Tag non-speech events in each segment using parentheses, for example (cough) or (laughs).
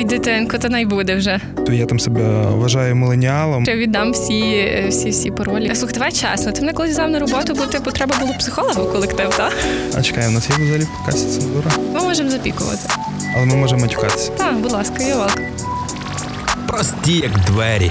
Ой, дитинко, то най буде вже. То я там себе вважаю миленіалом. Я віддам всі всі всі паролі. Слухай, давай чесно. Ти мене колись взяв на роботу, бо типу треба було психолога в колектив, так? А чекай, у нас є взагалі в подкасті цензура? Ми можемо запікувати. Але ми можемо матюкатися. Так, будь ласка, я welcome. Прості, як двері.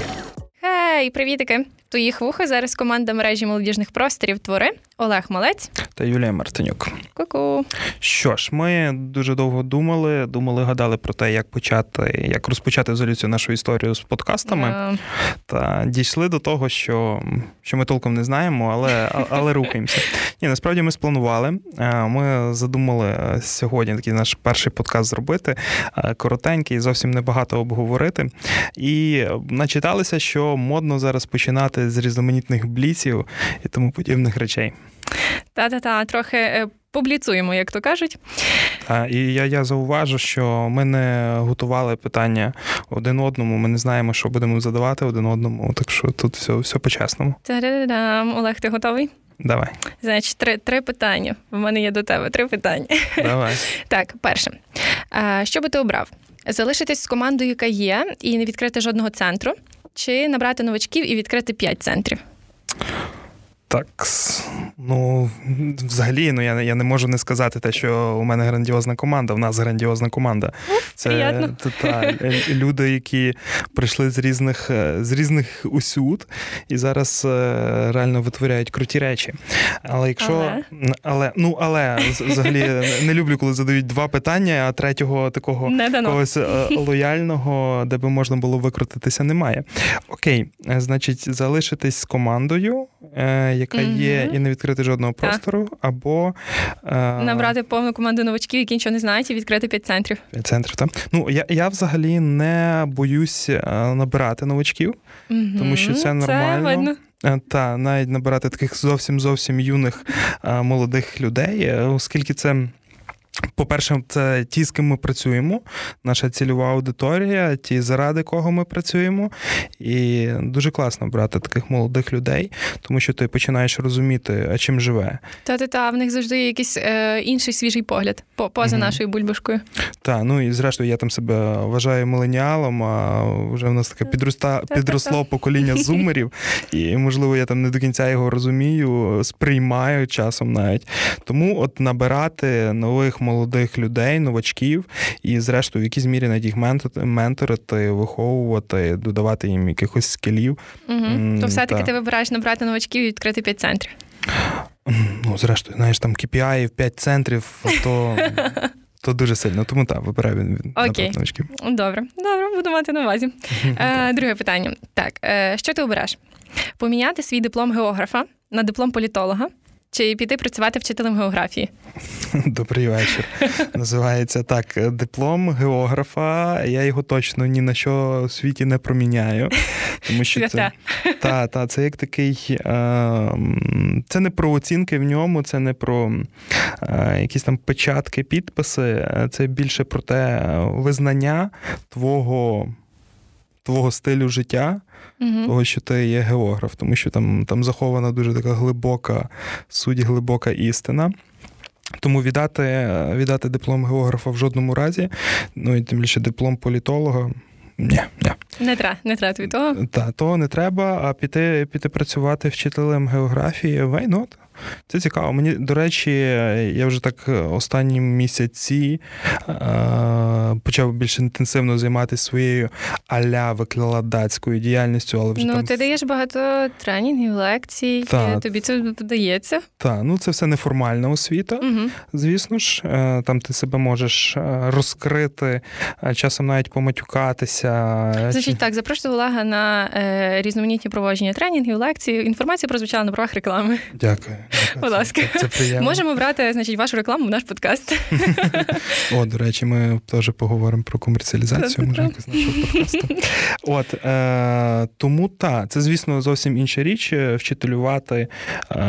Хей, привітики! Твоїх вуха зараз команда мережі молодіжних просторів твори Олег Малець та Юлія Мартинюк. Ку-ку. Що ж, ми дуже довго думали, думали, гадали про те, як почати, як розпочати взагалі цю нашу історію з подкастами. Yeah. Та дійшли до того, що що ми толком не знаємо, але але рухаємося. Ні, насправді ми спланували. Ми задумали сьогодні такий наш перший подкаст зробити, коротенький, зовсім небагато обговорити. І начиталися, що модно зараз починати з різноманітних бліців і тому подібних речей. Та-та-та, трохи е, публіцуємо, як то кажуть. А, І я я зауважу, що ми не готували питання один одному. Ми не знаємо, що будемо задавати один одному. Так що тут все все по-чесному. Та-да-дам. Олег, ти готовий? Давай. Значить, три три питання. У мене є до тебе три питання. Давай. (laughs) Так, перше. Що би ти обрав? Залишитись з командою, яка є, і не відкрити жодного центру, чи набрати новачків і відкрити п'ять центрів? Так, ну взагалі, ну я я не можу не сказати те, що у мене грандіозна команда. У нас грандіозна команда. Це та, люди, які прийшли з різних е, з різних усюд і зараз е, реально витворяють круті речі. Але якщо але, але ну але взагалі не люблю, коли задають два питання, а третього такого когось е, (laughs) лояльного, де би можна було викрутитися, немає. Окей, значить, залишитись з командою яка mm-hmm. є, і не відкрити жодного простору, так. або е... набрати повну команду новачків, які нічого не знають, і відкрити п'ять центрів. П'ять центрів, так. Ну я я взагалі не боюсь е, набирати новачків, mm-hmm. тому що це нормально. Це видно. Е, та навіть набирати таких зовсім зовсім юних е, молодих людей, оскільки це по-перше, це ті, з ким ми працюємо, наша цільова аудиторія, ті, заради кого ми працюємо. І дуже класно брати таких молодих людей, тому що ти починаєш розуміти, а чим живе. Та-та-та, в них завжди є якийсь е, інший свіжий погляд поза угу. нашою бульбашкою. Так, ну і зрештою, я там себе вважаю миленіалом, а вже в нас таке підроста, підросло покоління (laughs) зумерів, і, можливо, я там не до кінця його розумію, сприймаю часом навіть. Тому от набирати нових молодих людей, новачків, і, зрештою, в якійсь мірі навіть їх менторити, виховувати, додавати їм якихось скілів. Угу. То все-таки ти вибираєш набрати новачків і відкрити п'ять центрів. Ну, зрештою, знаєш, там KPI в 5 центрів, то. (laughs) То дуже сильно, тому так, вибираю він Окей. новачків. Добре, добре, буду мати на увазі. (laughs) Е, Друге питання. Так, е, що ти обереш? Поміняти свій диплом географа на диплом політолога чи піти працювати вчителем географії? (laughs) Добрий вечір. Називається так: диплом географа. Я його точно ні на що у світі не проміняю. Тому що це та, та, це як такий. Це не про оцінки в ньому, це не про якісь там печатки, підписи. Це більше про те визнання твого твого стилю життя, угу. того, що ти є географ, тому що там, там захована дуже така глибока суть, глибока істина. Тому віддати віддати диплом географа в жодному разі, ну і тим більше диплом політолога. Ні, ні. Не треба, не треба тобі того. Так, того не треба, а піти піти працювати вчителем географії why not? Це цікаво. Мені, до речі, я вже так останні місяці е, почав більш інтенсивно займатися своєю аля викладацькою діяльністю. Але вже Ну, там... ти даєш багато тренінгів, лекцій, та, тобі це вдається? Так, ну це все неформальна освіта, угу. звісно ж. Е, там ти себе можеш е, розкрити, часом навіть поматюкатися. Значить, так, запрошую Олега на різноманітні проводження тренінгів, лекцій. Інформація прозвучала на правах реклами. Дякую. Будь ласка, можемо брати значить, вашу рекламу в наш подкаст. (laughs) О, до речі, ми теж поговоримо про комерціалізацію, може, якось нашого подкасту. От е, тому так, це, звісно, зовсім інша річ е, вчителювати е,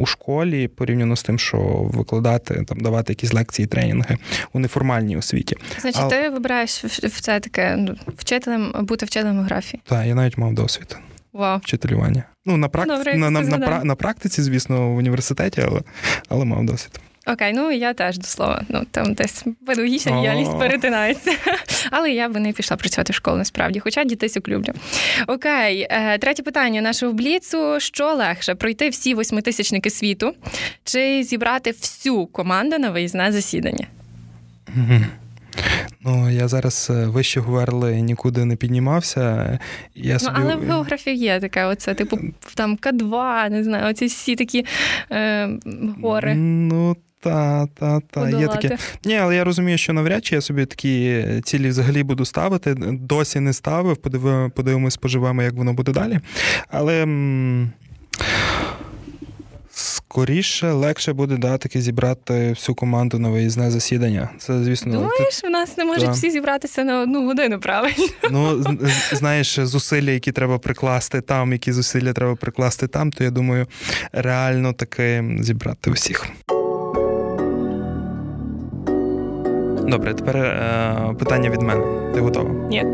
у школі порівняно з тим, що викладати, там давати якісь лекції, тренінги у неформальній освіті. Значить, а... ти вибираєш це таке ну, вчителем, бути вчителем географії? Так, я навіть мав досвід. Вау. Вчителювання. Ну, на практи... Добре, на, на, на, на, практиці, звісно, в університеті, але але мав досвід. Окей, ну я теж до слова. Ну там десь педагогічна діяльність перетинається. (laughs) Але я би не пішла працювати в школу насправді, хоча дітейсок люблю. Окей, е, третє питання нашого бліцу: що легше пройти всі восьмитисячники світу чи зібрати всю команду на виїзне засідання? (laughs) Ну, я зараз е, вище говорили, нікуди не піднімався. Я собі... Ну, Але в географії є таке, оце, типу, там К2, не знаю, оці всі такі е, гори. Ну, та, та, та. Є таке. Ні, але я розумію, що навряд чи я собі такі цілі взагалі буду ставити. Досі не ставив, подивимось, поживемо, як воно буде далі. Але. Скоріше, легше буде да, таки зібрати всю команду на виїзне засідання. Це, звісно, Думаєш, у нас не можуть да. всі зібратися на одну годину, правильно? Ну, знаєш, зусилля, які треба прикласти там, які зусилля треба прикласти там, то я думаю, реально таки зібрати усіх. Добре, тепер е, питання від мене. Ти готова? Ні.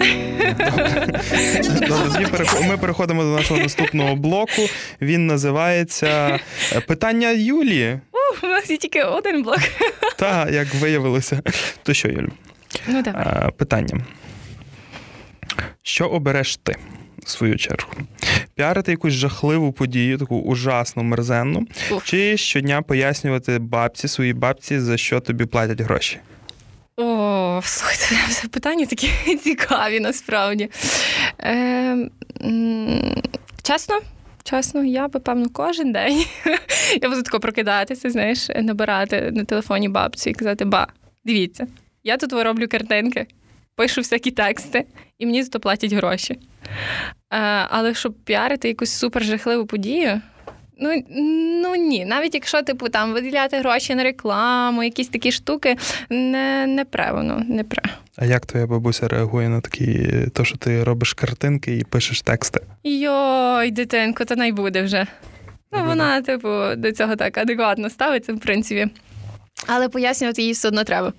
Добре, ми переходимо до нашого наступного блоку. Він називається е, Питання Юлії. У нас є тільки один блок. Так, як виявилося. То що, Юлю? Ну, давай. Е, питання. Що обереш ти? В свою чергу, піарити якусь жахливу подію, таку ужасну, мерзенну, Уф. чи щодня пояснювати бабці, своїй бабці, за що тобі платять гроші? О, слухайте, питання такі (laughs) цікаві насправді. Е, Чесно, чесно, я би, певно, кожен день (laughs) я буду тако прокидатися, знаєш, набирати на телефоні бабцю і казати: Ба, дивіться, я тут роблю картинки, пишу всякі тексти, і мені за то платять гроші. Е, але щоб піарити якусь супер жахливу подію, Ну ну ні, навіть якщо типу там виділяти гроші на рекламу, якісь такі штуки, не не пре воно, не пре. А як твоя бабуся реагує на такі, то що ти робиш картинки і пишеш тексти? Йой, дитинко, то най буде вже. Ну, вона, типу, до цього так адекватно ставиться, в принципі. Але пояснювати їй все одно треба.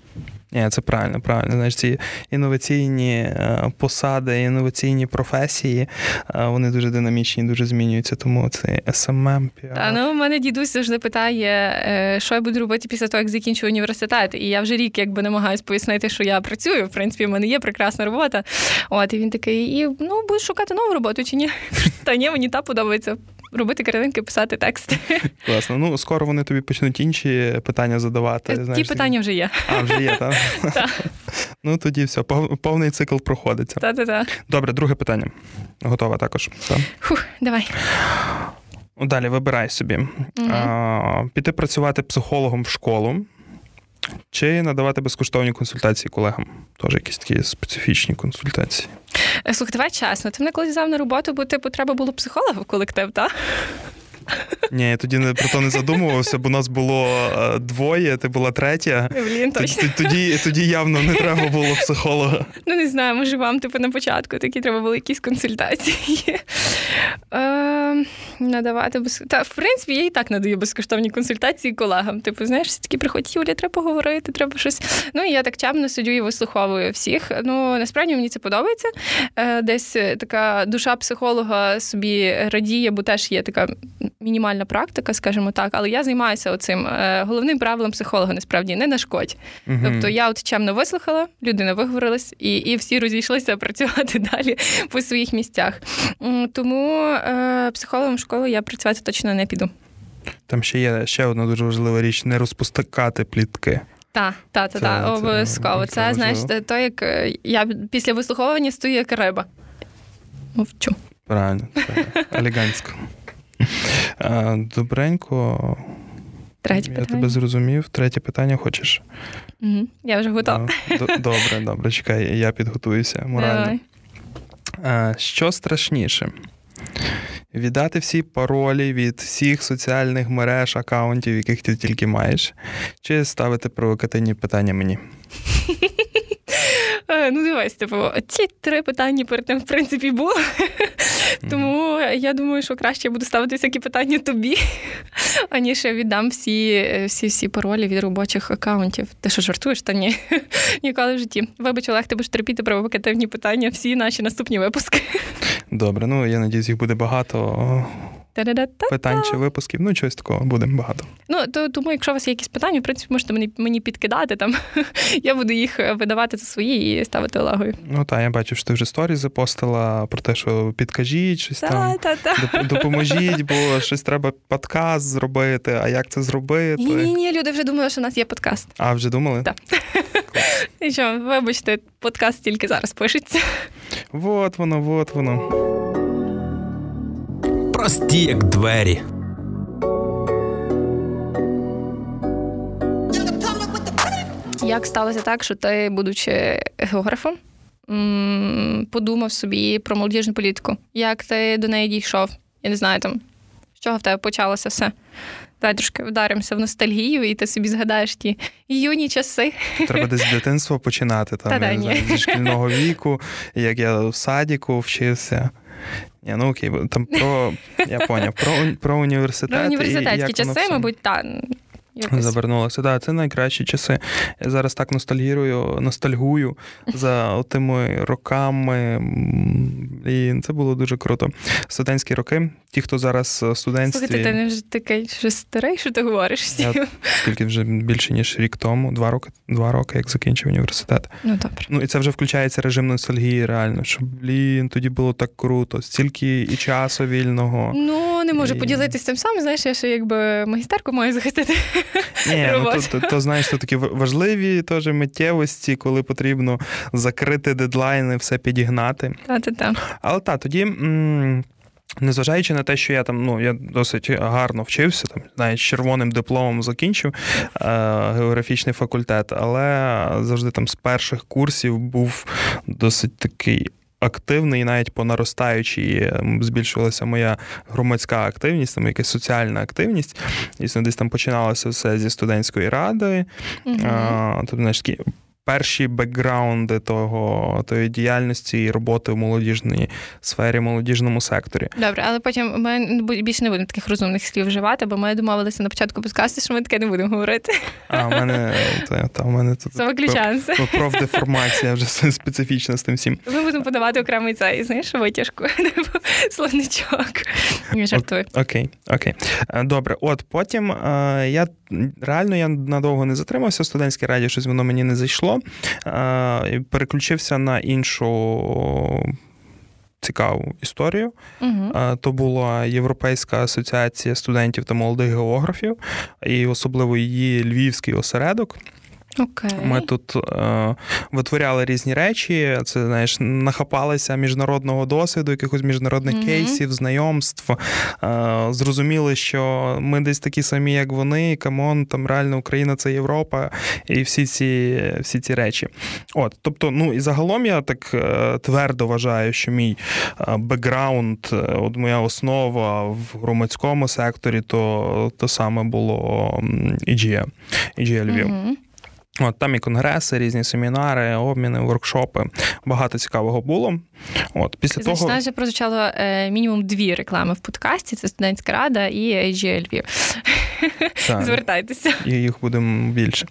Ні, це правильно, правильно. Знаєш, ці інноваційні е, посади, інноваційні професії, е, вони дуже динамічні, дуже змінюються. Тому це SMM. Та ну мене дідусь завжди питає, е, що я буду робити після того, як закінчу університет. І я вже рік якби намагаюся пояснити, що я працюю. В принципі, в мене є прекрасна робота. От і він такий, і ну будеш шукати нову роботу чи ні? (laughs) Та ні, мені та подобається робити картинки, писати тексти. (laughs) Класно. Ну скоро вони тобі почнуть інші питання задавати. Ті знаєш, питання вже є. А, вже є, так? (laughs) (laughs) Ну тоді все, повний цикл проходиться. Та-та-та. Добре, друге питання. Готова також. Фух, Давай. Далі вибирай собі. А, Піти працювати психологом в школу. Чи надавати безкоштовні консультації колегам? Теж якісь такі специфічні консультації. Е, слухай, давай чесно. Ти мене коли взяв на роботу, бо типу треба було психолога в колектив, так? Ні, я тоді про то не задумувався, бо нас було е, двоє, ти була третя. Блін, точно. Тоді тоді явно не треба було психолога. Ну, не знаю, може вам типу на початку такі треба були якісь консультації. Е, Надавати без... Та, в принципі, я і так надаю безкоштовні консультації колегам. Типу, знаєш, все таки приходять, Юля, треба поговорити, треба щось. Ну, і я так чемно сидю і вислуховую всіх. Ну, насправді мені це подобається. Е, Десь така душа психолога собі радіє, бо теж є така мінімальна практика, скажімо так, але я займаюся оцим е, головним правилом психолога, насправді не нашкодь. Угу. Тобто я от чемно вислухала, людина виговорилась, і і всі розійшлися працювати (laughs) далі по своїх місцях. Тому е, психологом в школу я працювати точно не піду. Там ще є ще одна дуже важлива річ: не розпускати плітки. Так, так, так, та, обов'язково. Це, це знаєш, то як е, я після вислуховування стою як риба. Мовчу. Правильно, це елегантсько. (laughs) Добренько. Третє Я тебе зрозумів. Третє питання хочеш? Угу, Я вже готова. Добре, добре, чекай, я підготуюся морально. Давай. Що страшніше? Віддати всі паролі від всіх соціальних мереж, акаунтів, яких ти тільки маєш, чи ставити провокативні питання мені? (laughs) Е, ну, дивись, типу, ці три питання перед тим, в принципі, були. Тому я думаю, що краще я буду ставити всякі питання тобі, (laughs) аніж я віддам всі всі, всі паролі від робочих акаунтів. Ти що жартуєш? Та ні, (laughs) ніколи в житті. Вибач, Олег, ти будеш терпіти провокативні питання всі наші наступні випуски. (laughs) Добре, ну я надіюсь, їх буде багато питань чи випусків. Ну, чогось такого будемо багато. Ну то тому, якщо у вас є якісь питання, в принципі, можете мені мені підкидати там. Я буду їх видавати за свої і ставити Олегою. Ну так, я бачу, що ти вже сторі запостила про те, що підкажіть щось та, там. Та, та. Допоможіть, бо щось треба подкаст зробити. А як це зробити? Ні, ні, ні, люди вже думали, що у нас є подкаст. А вже думали? Так. І що, вибачте, подкаст тільки зараз пишеться. Вот воно, вот воно. Прості, як двері. Як сталося так, що ти, будучи географом, подумав собі про молодіжну політику? Як ти до неї дійшов? Я не знаю там, з чого в тебе почалося все. Давай трошки вдаримося в ностальгію, і ти собі згадаєш ті юні часи. Треба десь з дитинства починати, там, я знаю, зі шкільного віку, як я в садіку вчився. Ні, ну окей, там про я поняв, про про університет. Про університетські і часи, мабуть, так. Якось. Завернулося. Так, це найкращі часи. Я зараз так ностальгірую, ностальгую за тими роками. І це було дуже круто. Студентські роки. Ті, хто зараз студентстві... Слухайте, ти не вже такий вже старий, що ти говориш? Я, Скільки вже більше, ніж рік тому, два роки, два роки, як закінчив університет. Ну, добре. Ну, і це вже включається режим ностальгії, реально. Що, блін, тоді було так круто, стільки і часу вільного. Ну, не можу і... поділитися тим самим, знаєш, я ще якби магістерку маю захистити. (laughs) Ні, ну то, то, то знаєш, то такі важливі теж миттєвості, коли потрібно закрити дедлайни, все підігнати. Та-та-та. Але так, тоді. М- Незважаючи на те, що я там ну я досить гарно вчився, там навіть з червоним дипломом закінчив е, географічний факультет, але завжди там з перших курсів був досить такий активний, і навіть по наростаючій збільшувалася моя громадська активність, там якась соціальна активність. Дійсно, десь там починалося все зі студентської ради. Угу. А, тобто, знаєш, такі перші бекграунди того тої діяльності і роботи в молодіжній сфері, молодіжному секторі. Добре, але потім ми більше не будемо таких розумних слів вживати, бо ми домовилися на початку підкасту, що ми таке не будемо говорити. А в мене (laughs) та, та в мене тут виключаємося. профдеформація вже (laughs) специфічна з тим всім. Ми будемо подавати окремий цей, знаєш, витяжку, (laughs) типу, словничок. Не жартую. Окей, окей. Е, добре, от потім е, я реально я надовго не затримався в студентській раді, щось воно мені не зайшло. Переключився на іншу. Цікаву історію. Uh-huh. То була Європейська асоціація студентів та молодих географів, і особливо її львівський осередок. Okay. Ми тут е, витворяли різні речі. Це знаєш, нахапалися міжнародного досвіду, якихось міжнародних mm-hmm. кейсів, знайомств. Е, зрозуміли, що ми десь такі самі, як вони. Come on, там реально Україна це Європа, і всі ці всі ці речі. От, тобто, ну і загалом я так е, твердо вважаю, що мій е, бекграунд, е, от моя основа в громадському секторі, то то саме було AEGEE, AEGEE Львів. Mm-hmm. От Там і конгреси, різні семінари, обміни, воркшопи. Багато цікавого було. От після Значить, того... вже прозвучало е, мінімум дві реклами в подкасті: це студентська рада і AG (laughs) Львів. Звертайтеся. І їх буде більше.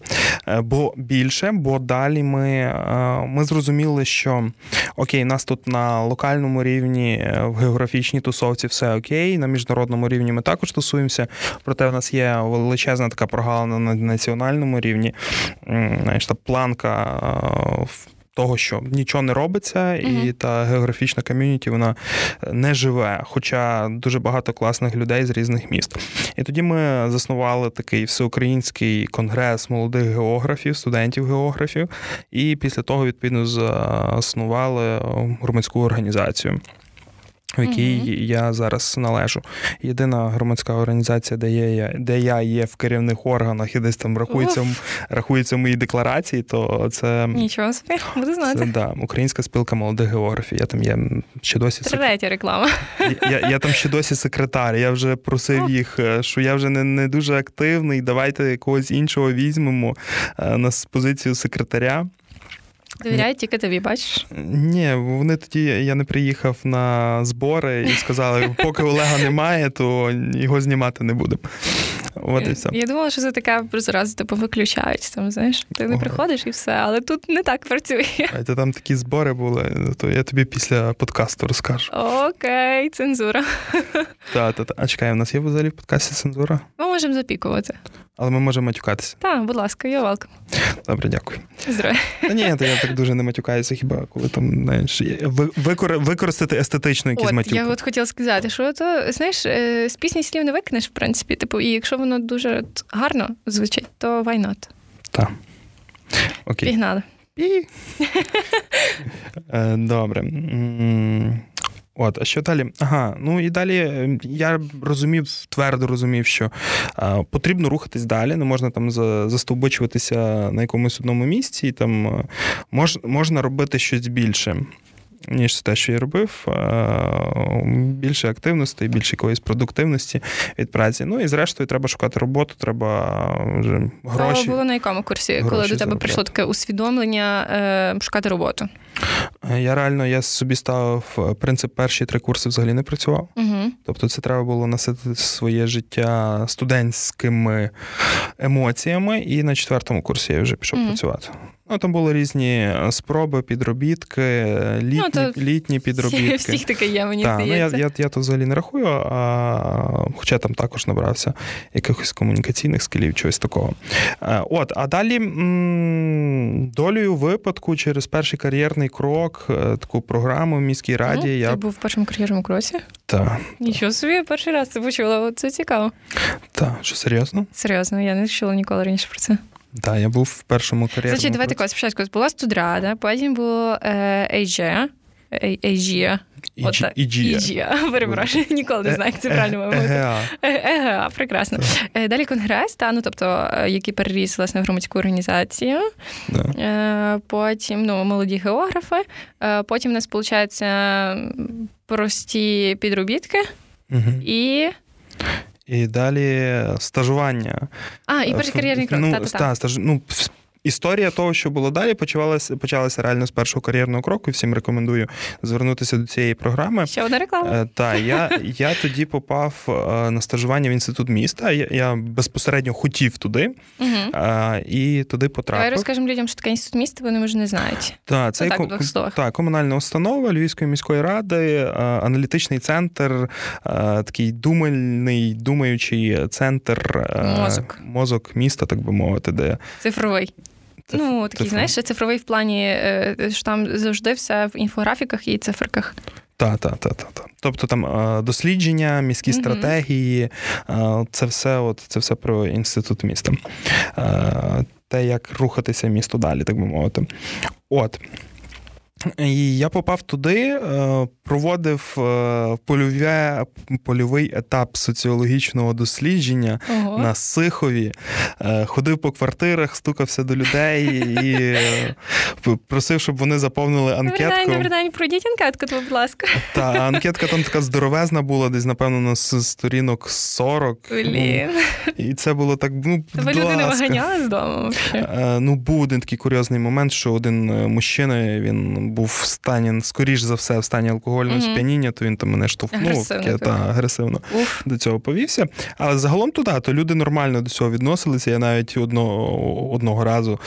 Е, бо більше, бо далі ми е, ми зрозуміли, що окей, нас тут на локальному рівні, е, в географічній тусовці все окей, на міжнародному рівні ми також тусуємося. Проте в нас є величезна така прогалина на національному рівні. Знаєш, та планка того, що нічого не робиться, і uh та географічна ком'юніті вона не живе, хоча дуже багато класних людей з різних міст. І тоді ми заснували такий всеукраїнський конгрес молодих географів, студентів-географів, і після того відповідно заснували громадську організацію в якій угу. я зараз належу. Єдина громадська організація, де я де я є в керівних органах і десь там рахується рахується мої декларації, то це нічого собі, буду знати. Це, да, Українська спілка молодих географів. Я там є ще досі Третя реклама. Я, я я, там ще досі секретар. Я вже просив їх, е, що я вже не не дуже активний. Давайте когось іншого візьмемо е, на позицію секретаря. Довіряють тільки тобі, бачиш? Ні, вони тоді я не приїхав на збори і сказали, поки Олега немає, то його знімати не будемо. От і все. Я думала, що це така зразу типу виключають. Там, знаєш, ти не приходиш і все, але тут не так працює. А то там такі збори були, то я тобі після подкасту розкажу. Окей, цензура. Так, та, та. А чекай, у нас є взагалі в подкасті цензура? Ми можемо запікувати. Але ми можемо матюкатися. Так, будь ласка, я welcome. Добре, дякую. Здравия. Та ні, то я так дуже не матюкаюся, хіба коли там знаєш, викор... використати естетично якісь от, матюки. Я от хотіла сказати, що то знаєш, е, з пісні слів не викинеш, в принципі. Типу, і якщо воно дуже гарно звучить, то why not? Так. Окей. Пігнали. (laughs) Е, добре. От, а що далі? Ага, ну і далі е, я розумів, твердо розумів, що а, потрібно рухатись далі, не можна там застовбочуватися на якомусь одному місці, і там е, мож, можна робити щось більше ніж те, що я робив. Більше активності, більше якоїсь продуктивності від праці. Ну і зрештою треба шукати роботу, треба вже гроші. Було на якому курсі, коли до тебе прийшло таке усвідомлення е, шукати роботу? Е, я реально я собі ставив принцип перші три курси взагалі не працював. Угу. Тобто це треба було насити своє життя студентськими емоціями, і на четвертому курсі я вже пішов угу. працювати. Ну, Там були різні е, спроби, підробітки, літні ну, літні підробітки. Всіх таке є, мені так, здається. Ну, я, я я, то взагалі не рахую, а, хоча там також набрався якихось комунікаційних скілів, чогось такого. Е, от, А далі м- долею випадку через перший кар'єрний крок, е, таку програму в міській раді. Ну, я... Ти був в першому кар'єрному кроці? Так. Нічого собі, перший раз це почула, це цікаво. Так, що серйозно? Серйозно, я не чула ніколи раніше про це. Так, я був в першому кар'єрному Значить, давайте когось спочатку була студрада, потім було Ейджія. Ейджія. Іджія. Перепрошую, ніколи не знаю, як це правильно мовити. ЕГА, прекрасно. Далі конгрес, та, ну, тобто, який переріс власне в громадську організацію. Потім ну, молоді географи. Потім у нас, виходить, прості підробітки. І і далі стажування. А, і перший кар'єрний крок. Ну, та, та, та. Стаж, ну, Історія того, що було далі, почалася почалася реально з першого кар'єрного кроку. Всім рекомендую звернутися до цієї програми. Ще одна реклама. Е, так, я я тоді попав е, на стажування в інститут міста. Я я безпосередньо хотів туди угу. і туди потрапив. Давай розкажемо людям, що таке інститут міста, вони може не знають. Так, це так, ком, та, комунальна установа Львівської міської ради, аналітичний центр, такий думальний, думаючий центр мозок, мозок міста, так би мовити, де цифровий. Ну, такий, знаєш, цифровий в плані, е, що там завжди все в інфографіках і циферках. Так, так, так, так. Тобто там дослідження, міські mm-hmm. стратегії, це все от, це все про інститут міста. Те, як рухатися місто далі, так би мовити. От. І я попав туди, е, проводив е, польове, польовий етап соціологічного дослідження Ого. на Сихові, е, ходив по квартирах, стукався до людей і просив, щоб вони заповнили анкетку. Добрий день, добрий день, пройдіть анкетку, то, будь ласка. Та анкетка там така здоровезна була, десь, напевно, на сторінок 40. Блін. І це було так. ну, Тебе люди не виганяли з дому? Ну, був один такий курйозний момент, що один мужчина він був в стані, скоріш за все, в стані алкогольного mm-hmm. сп'яніння, то він там мене штовхнув агресивно, таке, та, агресивно Уф. до цього повівся. Але загалом туди, то люди нормально до цього відносилися. Я навіть одного одного разу,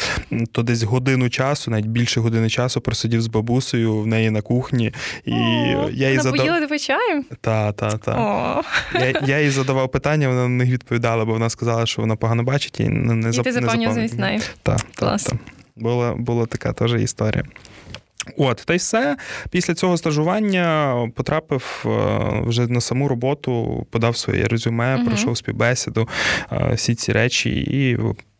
то десь годину часу, навіть більше години часу, просидів з бабусею в неї на кухні. І О, я їй задав... тебе чаю? Так, так, так. Я я їй задавав питання, вона на них відповідала, бо вона сказала, що вона погано бачить і не І зап... ти замість нею. Так, так, так. Була, була така теж історія. От, та й все. Після цього стажування потрапив е, вже на саму роботу, подав своє резюме, uh пройшов співбесіду, е, всі ці речі і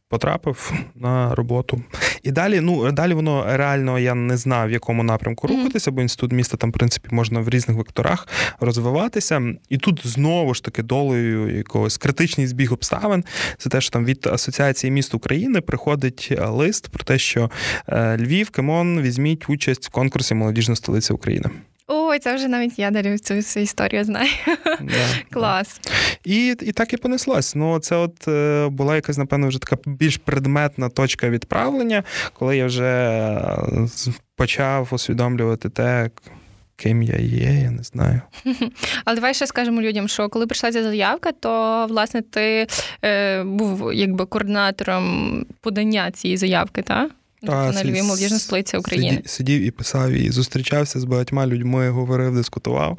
потрапив на роботу. І далі, ну далі воно реально я не знав, в якому напрямку рухатися, бо інститут міста там, в принципі, можна в різних векторах розвиватися. І тут знову ж таки долею якогось критичний збіг обставин. Це те, що там від Асоціації міст України приходить е, лист про те, що е, Львів, Кемон, візьміть участь в конкурсі Молодіжна столиця України. Ой, це вже навіть я дарю цю, цю історію знаю. Да, (laughs) Клас. Да. І і так і понеслось. Ну, це от е, була якась, напевно, вже така більш предметна точка відправлення, коли я вже е, почав усвідомлювати те, ким я є, я не знаю. (laughs) Але давай ще скажемо людям, що коли прийшла ця заявка, то власне ти е, був якби координатором подання цієї заявки, так? Та, на Львів молодіжна столиця України. Сидів і писав, і зустрічався з багатьма людьми, говорив, дискутував,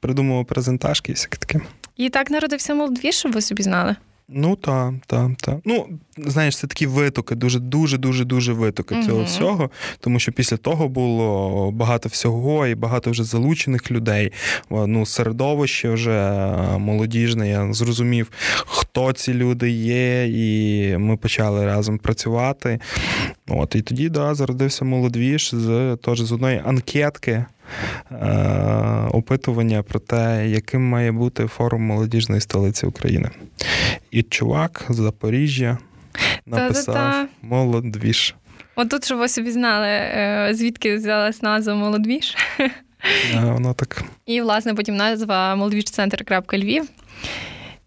придумував презентажки і всяке таке. І так народився молодвіж, щоб ви собі знали. Ну так, так, так. Ну, знаєш, це такі витоки, дуже, дуже, дуже, дуже витоки цього uh всього. Тому що після того було багато всього і багато вже залучених людей. Ну, середовище вже молодіжне. Я зрозумів, хто ці люди є, і ми почали разом працювати. От, І тоді да, зародився молодвіж з теж з одної анкетки. Е, опитування про те, яким має бути форум молодіжної столиці України. І чувак з Запоріжжя написав молодвіж. Отут, щоб ви собі знали, е, звідки взялась назва молодвіж. Воно так. І, власне, потім назва молодвіжцентр.львів.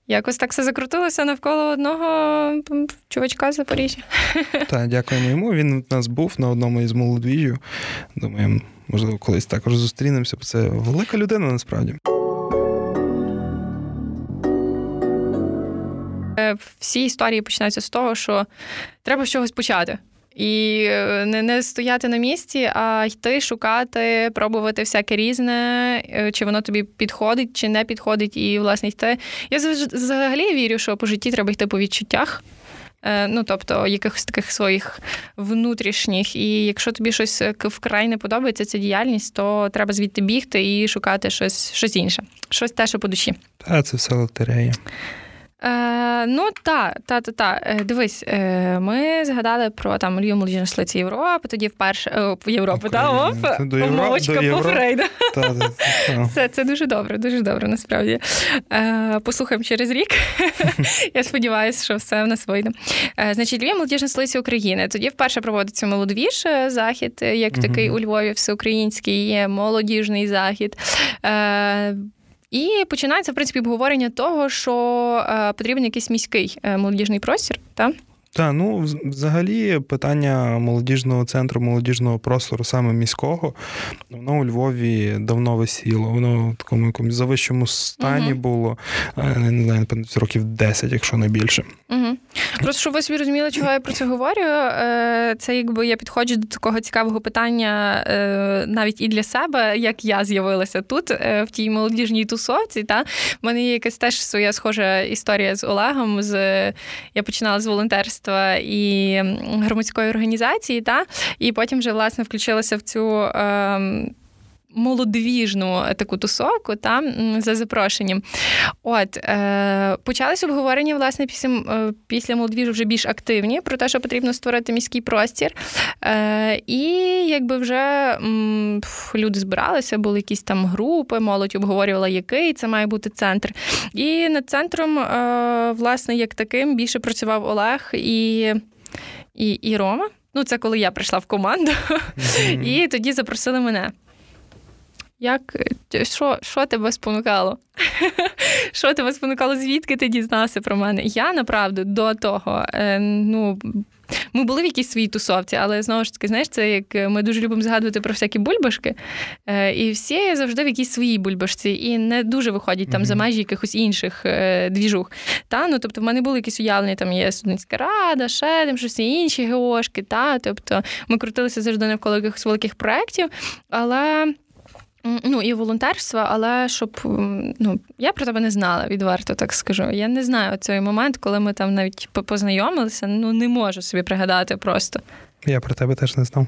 Якось так все закрутилося навколо одного чувачка з Запоріжжя. Так, дякуємо йому. Він у нас був на одному із молодвіжів. Думаємо, можливо, колись також зустрінемося, бо це велика людина насправді. Е, всі історії починаються з того, що треба з чогось почати. І е, не не стояти на місці, а йти, шукати, пробувати всяке різне, е, чи воно тобі підходить, чи не підходить, і власне йти. Я взагалі вірю, що по житті треба йти по відчуттях. Е, ну, тобто, якихось таких своїх внутрішніх. І якщо тобі щось вкрай не подобається, ця діяльність, то треба звідти бігти і шукати щось щось інше, щось те, що по душі. Та це все лотерея. Е, Ну, та, та, та, та. Е, дивись, е, ми згадали про там Львів молодіжна столиця Європи, тоді вперше е, Європи, та оп, помовочка по Фрейду. Це це дуже добре, дуже добре, насправді. Е, Послухаємо через рік. (laughs) Я сподіваюся, що все в нас вийде. Е, Значить, Львів молодіжна столиця України. Тоді вперше проводиться молодвіж захід, як такий у Львові, всеукраїнський, є молодіжний захід. Е, і починається в принципі обговорення того, що е, потрібен якийсь міський е, молодіжний простір. так? Так, ну взагалі питання молодіжного центру, молодіжного простору, саме міського, воно у Львові давно висіло. Воно в такому якомусь завищому стані uh було е, не знаю, років 10, якщо не більше. Угу. Просто щоб ви собі розуміли, чого я про це говорю. Е, це якби я підходжу до такого цікавого питання е, навіть і для себе, як я з'явилася тут, в тій молодіжній тусовці. Та? В мене є якась теж своя схожа історія з Олегом. З Я починала з волонтерства волонтерства і громадської організації, та і потім вже власне включилася в цю. Е, Молодвіжну таку тусовку та за запрошенням. От е, почалось обговорення власне після е, після молодвіжу вже більш активні про те, що потрібно створити міський простір. Е, І якби вже м, люди збиралися, були якісь там групи, молодь обговорювала, який це має бути центр. І над центром, е, власне, як таким більше працював Олег і, і, і Рома. Ну, це коли я прийшла в команду, mm-hmm. і тоді запросили мене. Як що що тебе спонукало? (laughs) Що тебе спонукало? Звідки ти дізнався про мене? Я направду до того. Е, ну, Ми були в якійсь своїй тусовці, але знову ж таки, знаєш, це як ми дуже любимо згадувати про всякі бульбашки, е, і всі завжди в якійсь своїй бульбашці, і не дуже виходять там mm-hmm. за межі якихось інших е, двіжух. Та? Ну, Тобто, в мене були якісь уявлення, там є студентська рада, ще там щось інші геошки. Та? Тобто ми крутилися завжди навколо якихось великих проєктів, але. Ну, і волонтерство, але щоб ну, я про тебе не знала, відверто так скажу. Я не знаю цей момент, коли ми там навіть познайомилися, ну не можу собі пригадати просто. Я про тебе теж не знав.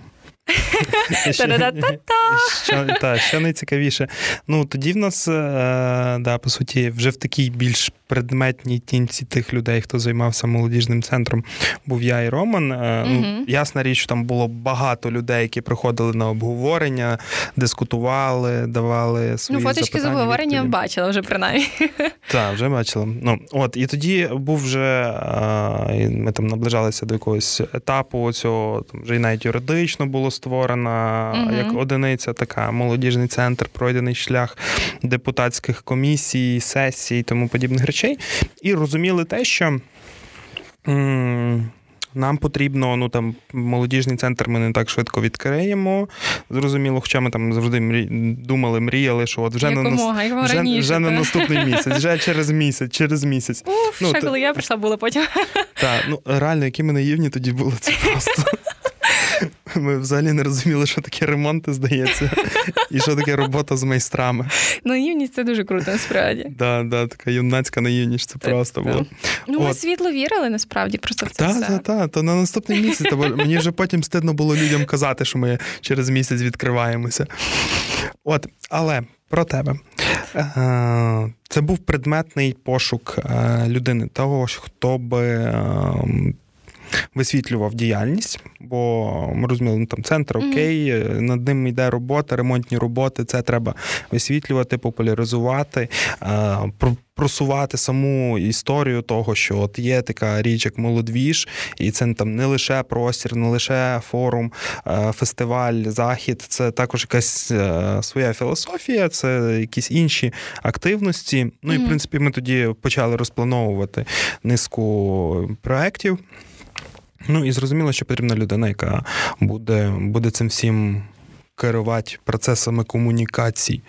Що, та, що найцікавіше. Ну, тоді в нас, е, да, по суті, вже в такій більш предметній тінці тих людей, хто займався молодіжним центром, був я і Роман. Угу. Ну, Ясна річ, що там було багато людей, які приходили на обговорення, дискутували, давали свої Ну, фоточки з обговорення бачила вже принаймні. Так, вже бачила. Ну, от, І тоді був вже, ми там наближалися до якогось етапу цього, там вже і навіть юридично було створена угу. як одиниця, така молодіжний центр, пройдений шлях депутатських комісій, сесій і тому подібних речей. І розуміли те, що. Нам потрібно, ну там молодіжний центр ми не так швидко відкриємо. Зрозуміло, хоча ми там завжди мрі... думали, мріяли, що от вже Якомога, на вже, вже на наступний місяць, вже через місяць, через місяць. Уф, ну, ще коли я прийшла, було потім. Так, ну реально, які ми наївні тоді були, це просто. (laughs) (laughs) Ми взагалі не розуміли, що таке ремонти, здається, (laughs) і що таке робота з майстрами. Наївність це дуже круто, насправді. Так, да, да, така юнацька наївність, це так, просто було. Ну, ми світло вірили, насправді, просто в це. Так, так, так. То на наступний місяць. Бо мені вже потім стидно було людям казати, що ми через місяць відкриваємося. От, але про тебе. Е, це був предметний пошук е, людини, того, хто би ем, висвітлював діяльність, бо ми розуміли, ну, там центр окей, mm-hmm. над ним йде робота, ремонтні роботи. Це треба висвітлювати, популяризувати, просувати саму історію того, що от є така річ, як молодвіж, і це там не лише простір, не лише форум, фестиваль, захід. Це також якась е, своя філософія, це якісь інші активності. Ну і в принципі, ми тоді почали розплановувати низку проєктів. Ну і зрозуміло, що потрібна людина, яка буде буде цим всім керувати процесами комунікацій.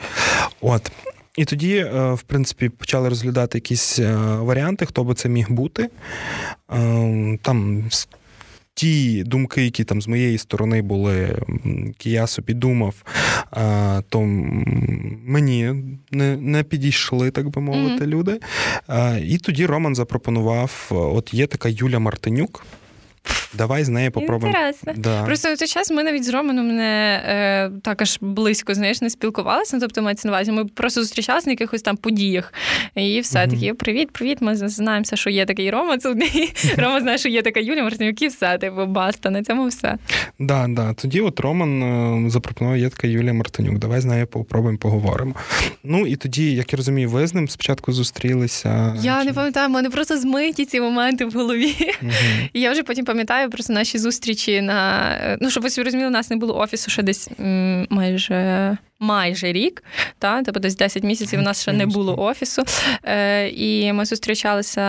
От. І тоді, е, в принципі, почали розглядати якісь е, варіанти, хто би це міг бути. Е, там ті думки, які там з моєї сторони були, які я собі думав, то мені не не підійшли, так би мовити, mm-hmm. люди. І тоді Роман запропонував: от є така Юля Мартинюк. Давай з нею попробуємо. Інтересно. Да. Просто в той час ми навіть з Романом не е, також близько знаєш, не спілкувалися. Ну, тобто мається на увазі. Ми просто зустрічалися на якихось там подіях. І все mm такі: привіт, привіт. Ми знаємося, що є такий Рома. Цудний. (laughs) Рома знає, що є така Юлія Мартинюк, і все, типу, баста. На цьому все. Да, да. Тоді от Роман е, запропонував, є така Юлія Мартинюк. Давай з нею попробуємо поговоримо. Ну і тоді, як я розумію, ви з ним спочатку зустрілися. Я чи... не пам'ятаю, в мене просто змиті ці моменти в голові. mm І я вже потім пам'ятаю просто наші зустрічі на ну, щоб ви собі розуміли, у нас не було офісу ще десь майже. Майже рік, та тобто десь 10 місяців у нас ще не було офісу. Е, І ми зустрічалися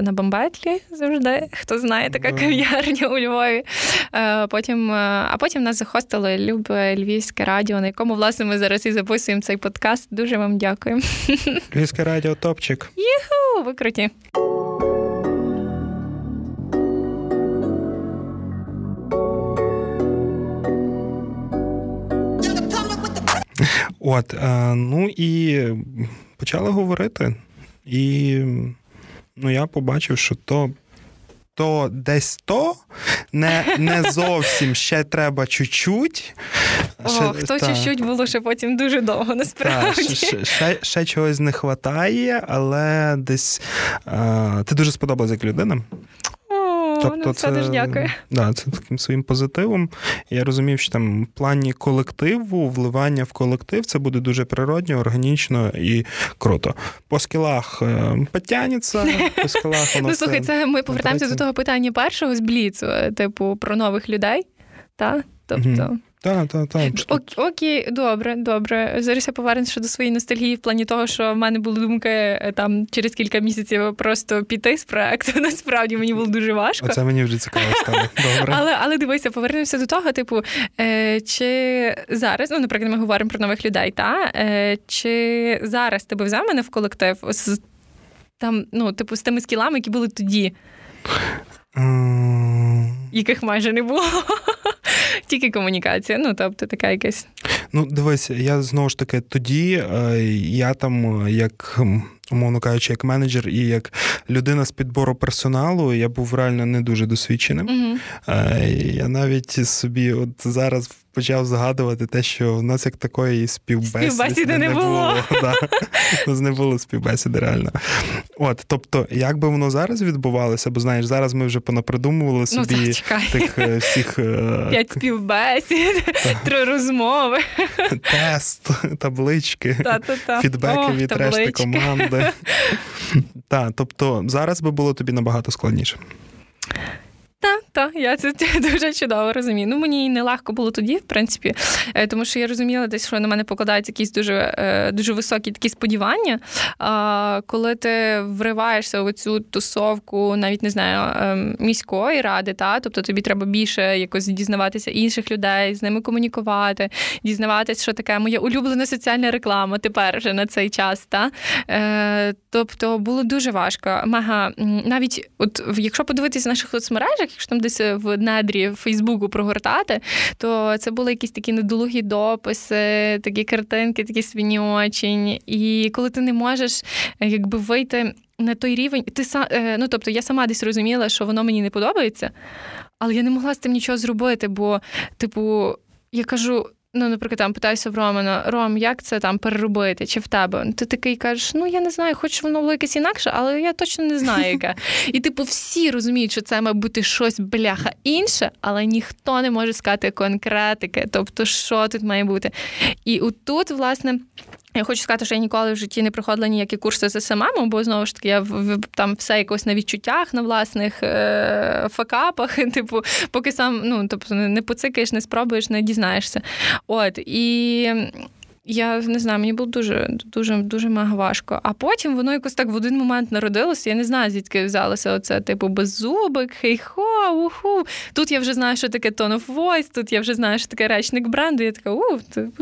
на Бомбетлі завжди. Хто знає, така кав'ярня у Львові. Е, потім, е, А потім нас захостило Любе Львівське радіо, на якому власне ми зараз і записуємо цей подкаст. Дуже вам дякую. Львівське радіо топчик. Юху, ви круті. От, е, ну і почали говорити. І ну, я побачив, що то. То десь то не не зовсім ще треба чуть-чуть. О, ще, хто та, чуть-чуть було ще потім дуже довго, насправді. Та, ще, ще ще, чогось не вистачає, але десь а, ти дуже сподобалася як людина. Тобто ну, це дуже дякую. Да, це таким своїм позитивом. Я розумів, що там в плані колективу, вливання в колектив це буде дуже природньо, органічно і круто. По скілах е, потягнеться, по скілах (laughs) воно Ну, слухай, це ми повертаємося до того питання першого з Бліцу, е, типу, про нових людей. Та? Тобто. Mm-hmm. Так, так, так. Окей, добре, добре. Зараз я повернуся до своєї ностальгії в плані того, що в мене були думки е, там через кілька місяців просто піти з проекту. (laughs) Насправді мені було дуже важко. Оце мені вже цікаво стало. (laughs) Добре. Але але дивися, повернемося до того, типу, е, чи зараз, ну, наприклад, ми говоримо про нових людей, та е, чи зараз тебе взяв мене в колектив з там, ну, типу, з тими скілами, які були тоді? Яких майже не було. (laughs) Тільки комунікація, ну тобто така якась. Ну, дивись, я знову ж таки тоді е, я там як умовно кажучи, як менеджер і як людина з підбору персоналу, я був реально не дуже досвідченим. Mm-hmm. Я навіть собі от зараз почав згадувати те, що в нас як такої співбесіди, співбесіди не, не було. було. (laughs) Да. У нас не було співбесіди, реально. От, тобто, як би воно зараз відбувалося, бо знаєш, зараз ми вже понапридумували ну, собі ну, так, тих е, всіх е, п'ять співбесід, три розмови, тест, таблички, фідбеки від решти команди. (laughs) Так, тобто зараз би було тобі набагато складніше. Так, Так, я це (laughs) дуже чудово розумію. Ну мені не легко було тоді, в принципі, е, тому що я розуміла десь, що на мене покладаються якісь дуже е, дуже високі такі сподівання. Коли ти вриваєшся в цю тусовку, навіть не знаю, ем, міської ради, та тобто тобі треба більше якось дізнаватися інших людей, з ними комунікувати, дізнаватися, що таке моя улюблена соціальна реклама тепер вже на цей час. Та? Е, Тобто було дуже важко. Мега навіть, от якщо подивитися наших соцмережах, якщо там десь в недрі Фейсбуку прогортати, то це були якісь такі недолугі дописи, такі картинки, такі свиньочень. І коли ти не можеш якби вийти на той рівень, ти сам, е, ну тобто я сама десь розуміла, що воно мені не подобається, але я не могла з тим нічого зробити, бо, типу, я кажу. Ну, наприклад, там питаюся в Романа, Ром, як це там переробити? Чи в тебе? Ти такий кажеш, ну я не знаю, хоч воно було якесь інакше, але я точно не знаю, яке. І типу, всі розуміють, що це має бути щось бляха інше, але ніхто не може сказати конкретики, тобто, що тут має бути. І отут, власне. Я хочу сказати, що я ніколи в житті не проходила ніякі курси з SMM, бо знову ж таки я в, там все якось на відчуттях, на власних е, факапах. (laughs) Типу, поки сам ну тобто не потикаєш, не спробуєш, не дізнаєшся. От і. Я не знаю, мені було дуже дуже дуже мега важко. А потім воно якось так в один момент народилося. Я не знаю, звідки взялося оце, типу, беззубик, хей-хо, уху. Тут я вже знаю, що таке tone of voice, тут я вже знаю, що таке речник бренду. Я така, у,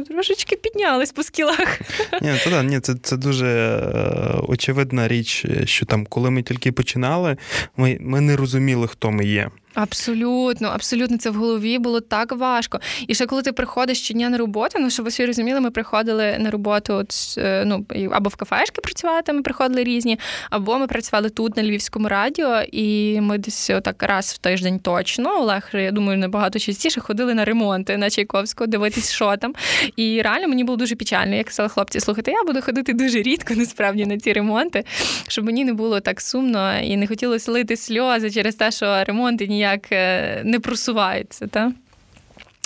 трошечки піднялась по скілах. Ні, то да, ні, це це дуже е, очевидна річ, що там, коли ми тільки починали, ми, ми не розуміли, хто ми є. Абсолютно, абсолютно, це в голові було так важко. І ще коли ти приходиш щодня на роботу, ну щоб ви всі розуміли, ми приходили на роботу от, е, ну, або в кафешки працювати, ми приходили різні, або ми працювали тут на Львівському радіо, і ми десь отак раз в тиждень точно. Олег, я думаю, набагато частіше ходили на ремонти на Чайковського, дивитись, що там. І реально мені було дуже печально. Я казала, хлопці, слухайте, я буду ходити дуже рідко, насправді, на ці ремонти, щоб мені не було так сумно і не хотілося лити сльози через те, що ремонти ні ніяк е, не просувається. Та?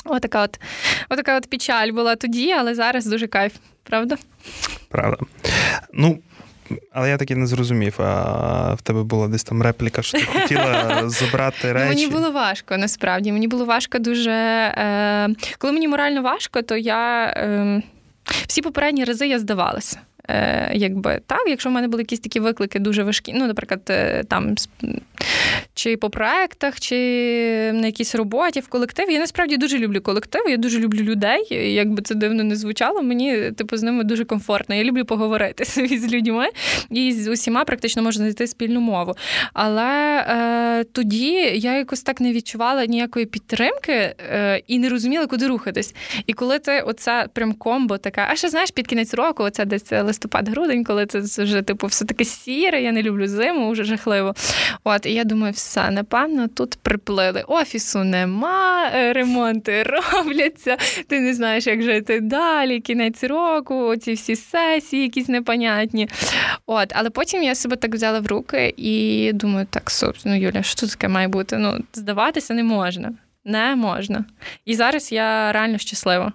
Отака от отака от печаль була тоді, але зараз дуже кайф, правда? Правда. Ну, але я таки не зрозумів, а в тебе була десь там репліка, що ти хотіла (laughs) забрати речі. Ну, мені було важко, насправді. Мені було важко дуже. Е... Коли мені морально важко, то я е... всі попередні рази я здавалася. Е, якби так, якщо в мене були якісь такі виклики дуже важкі, ну, наприклад, е, там чи по проектах, чи на якійсь роботі в колективі. Я насправді дуже люблю колектив, я дуже люблю людей. Як би це дивно не звучало, мені типу з ними дуже комфортно. Я люблю поговорити (laughs) з людьми і з усіма практично можна знайти спільну мову. Але е, тоді я якось так не відчувала ніякої підтримки е, і не розуміла, куди рухатись. І коли ти оце прям комбо така, а ще знаєш, під кінець року, оце десь листопад-грудень, коли це вже типу все таке сіре, я не люблю зиму, вже жахливо. От, і я думаю, все, напевно, тут приплили. Офісу нема, е, ремонти (laughs) робляться, ти не знаєш, як жити далі, кінець року, оці всі сесії, якісь непонятні. От, Але потім я себе так взяла в руки і думаю, так, собственно, Юля, що таке має бути? Ну, здаватися не можна. Не можна. І зараз я реально щаслива.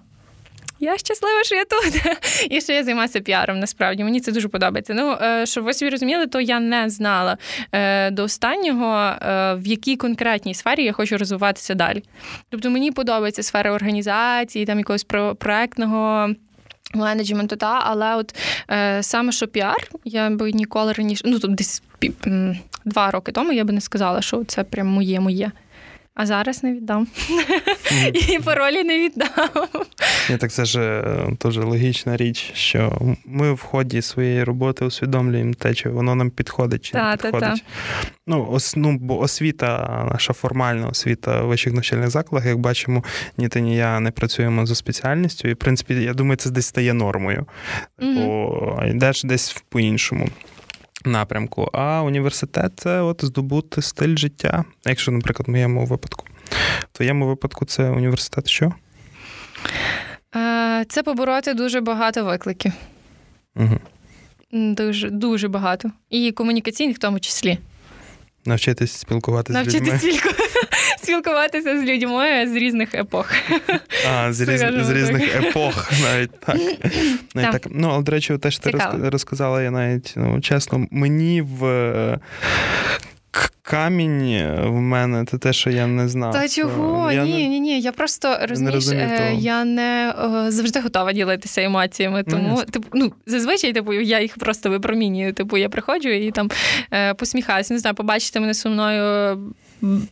Я щаслива, що я тут. (laughs) І що я займаюся піаром. Насправді мені це дуже подобається. Ну, е, щоб ви собі розуміли, то я не знала е, до останнього, е, в якій конкретній сфері я хочу розвиватися далі. Тобто мені подобається сфера організації, там якогось проектного. Менеджменту, та, але от е, саме що піар, я би ніколи раніше, ну тут десь два роки тому я би не сказала, що це прям моє моє. А зараз не віддам. І паролі не віддам. Ні, так це ж е, теж логічна річ, що ми в ході своєї роботи усвідомлюємо те, чи воно нам підходить чи не підходить. Ну, ос, ну, бо освіта, наша формальна освіта в вищих навчальних закладах, як бачимо, ні ти, ні я не працюємо за спеціальністю. І, в принципі, я думаю, це десь стає нормою. Бо йдеш десь по-іншому напрямку. А університет це от здобути стиль життя. Якщо, наприклад, в моєму випадку. В твоєму випадку це університет що? Е, це побороти дуже багато викликів. Угу. Дуже дуже багато. І комунікаційних в тому числі. Навчитись спілкуватися Навчитись з людьми. (laughs) спілкуватися з людьми з різних епох. (laughs) А, з, різ... з різних епох (laughs) навіть так. навіть так. Ну, але, до речі, те, що ти розказала, я навіть ну, чесно, мені в камінь в мене це те, що я не знав. Та чого? Я ні, ні, ні. Я просто розумієш, не я не о, завжди готова ділитися емоціями. Ну, тому ну, типу, ну зазвичай типу, я їх просто випромінюю. Типу, я приходжу і там е, посміхаюся. Не знаю, побачити мене сумною.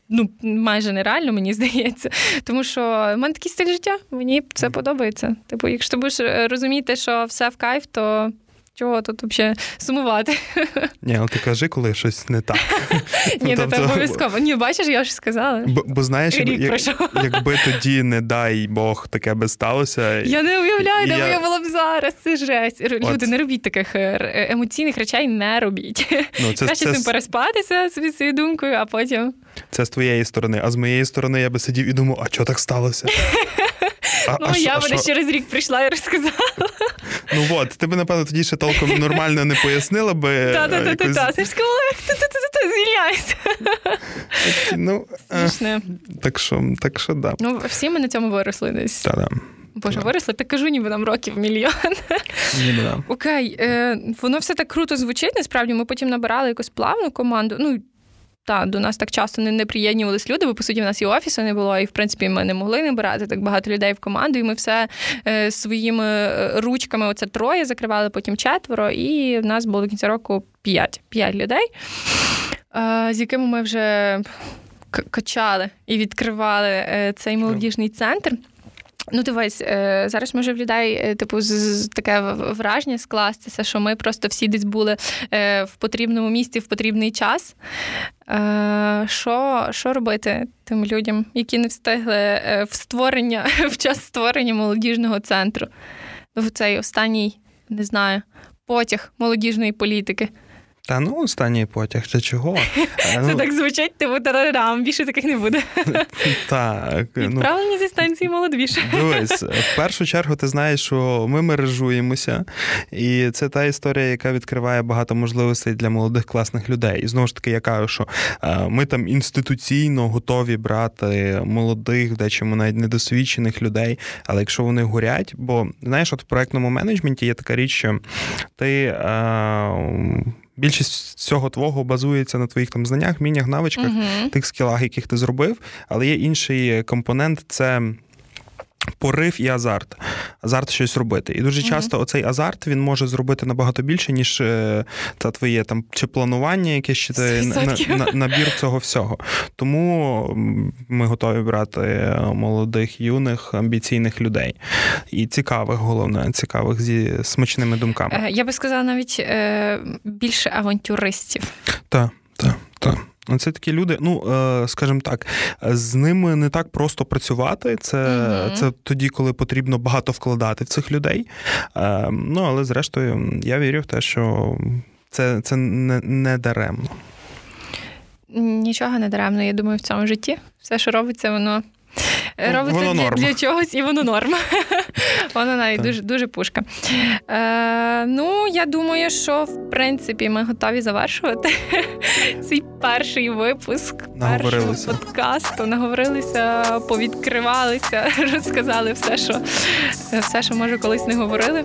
Ну, майже нереально, мені (laughs) здається. Тому що в мене такий стиль життя, мені це подобається. Типу, якщо ти будеш е, розуміти, що все в кайф, то Чого тут взагалі сумувати? (laughs) Ні, але ти кажи, коли щось не так. (laughs) Ні, ну, тобто... це обов'язково. Ні, бачиш, я ж сказала. Бо, бо знаєш, Рік як, (laughs) якби тоді, не дай Бог, таке би сталося. Я не уявляю, де я... була б зараз. Це жесть. Люди, не робіть таких е, емоційних речей, не робіть. Ну, це, Краще це... цим переспатися собі своєю думкою, а потім. Це з твоєї сторони. А з моєї сторони я би сидів і думав, а що так сталося? А, ну, а я би через рік прийшла і розказала. Ну от, ти б, напевно, тоді ще толком нормально не пояснила би. Так-так-так, Ти ж звільняйся. Ну, Так що, так що, да. Ну, всі ми на цьому виросли десь. Та-да. Боже, виросли, так кажу, ніби нам років мільйон. Ніби. Окей, е, воно все так круто звучить. Насправді ми потім набирали якусь плавну команду. Ну, та, до нас так часто не, не приєднувались люди, бо по суті в нас і офісу не було, і в принципі ми не могли не брати так багато людей в команду. І ми все е, своїми е, ручками, оце троє, закривали потім четверо, і в нас було до кінця року п'ять п'ять людей, е, з якими ми вже качали і відкривали е, цей молодіжний центр. Ну, дивись, е, зараз може в людей е, типу з таке враження скластися, що ми просто всі десь були е, в потрібному місці в потрібний час. Що що робити тим людям, які не встигли в створення (laughs) в час створення молодіжного центру? В цей останній не знаю потяг молодіжної політики. Та ну останній потяг чи чого? (laughs) Це ну, так звучить, типу тарарам, більше таких не буде. (laughs) Так. Ну, Відправлені ну, зі станції молодвіше. Дивись, (laughs) в першу чергу ти знаєш, що ми мережуємося, і це та історія, яка відкриває багато можливостей для молодих класних людей. І знову ж таки, я кажу, що ми там інституційно готові брати молодих, дечому навіть недосвідчених людей. Але якщо вони горять, бо знаєш, от в проектному менеджменті є така річ, що ти більшість цього твого базується на твоїх там знаннях, мінях, навичках, uh тих скілах, яких ти зробив. Але є інший компонент це порив і азарт. Азарт щось робити. І дуже часто mm-hmm. оцей азарт він може зробити набагато більше, ніж е, та твоє там чи планування, якесь чи на, на, набір цього всього. Тому ми готові брати е, молодих, юних, амбіційних людей. І цікавих, головне, цікавих зі смачними думками. Е, я би сказала навіть більше авантюристів. Так, так, так. Ну, це такі люди, ну е, скажімо так, з ними не так просто працювати. Це mm це тоді, коли потрібно багато вкладати в цих людей. Е, ну але зрештою, я вірю в те, що це це не, не даремно. Нічого не даремно, я думаю, в цьому житті. Все, що робиться, воно робиться воно для, для чогось, і воно норма. (laughs) Воно навіть дуже дуже пушка. Е, Ну, я думаю, що в принципі ми готові завершувати (laughs) цей перший випуск першого подкасту. Наговорилися, повідкривалися, (laughs) розказали все, що все, що може колись не говорили.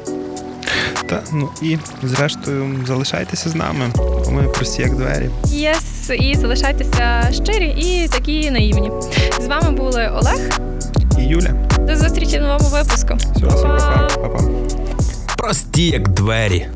Та ну і зрештою залишайтеся з нами. Ми прості як двері. Yes, yes, і залишайтеся щирі і такі наївні. З вами були Олег і Юля. До зустрічі в новому випуску. Всього, Па-па. Прості як двері.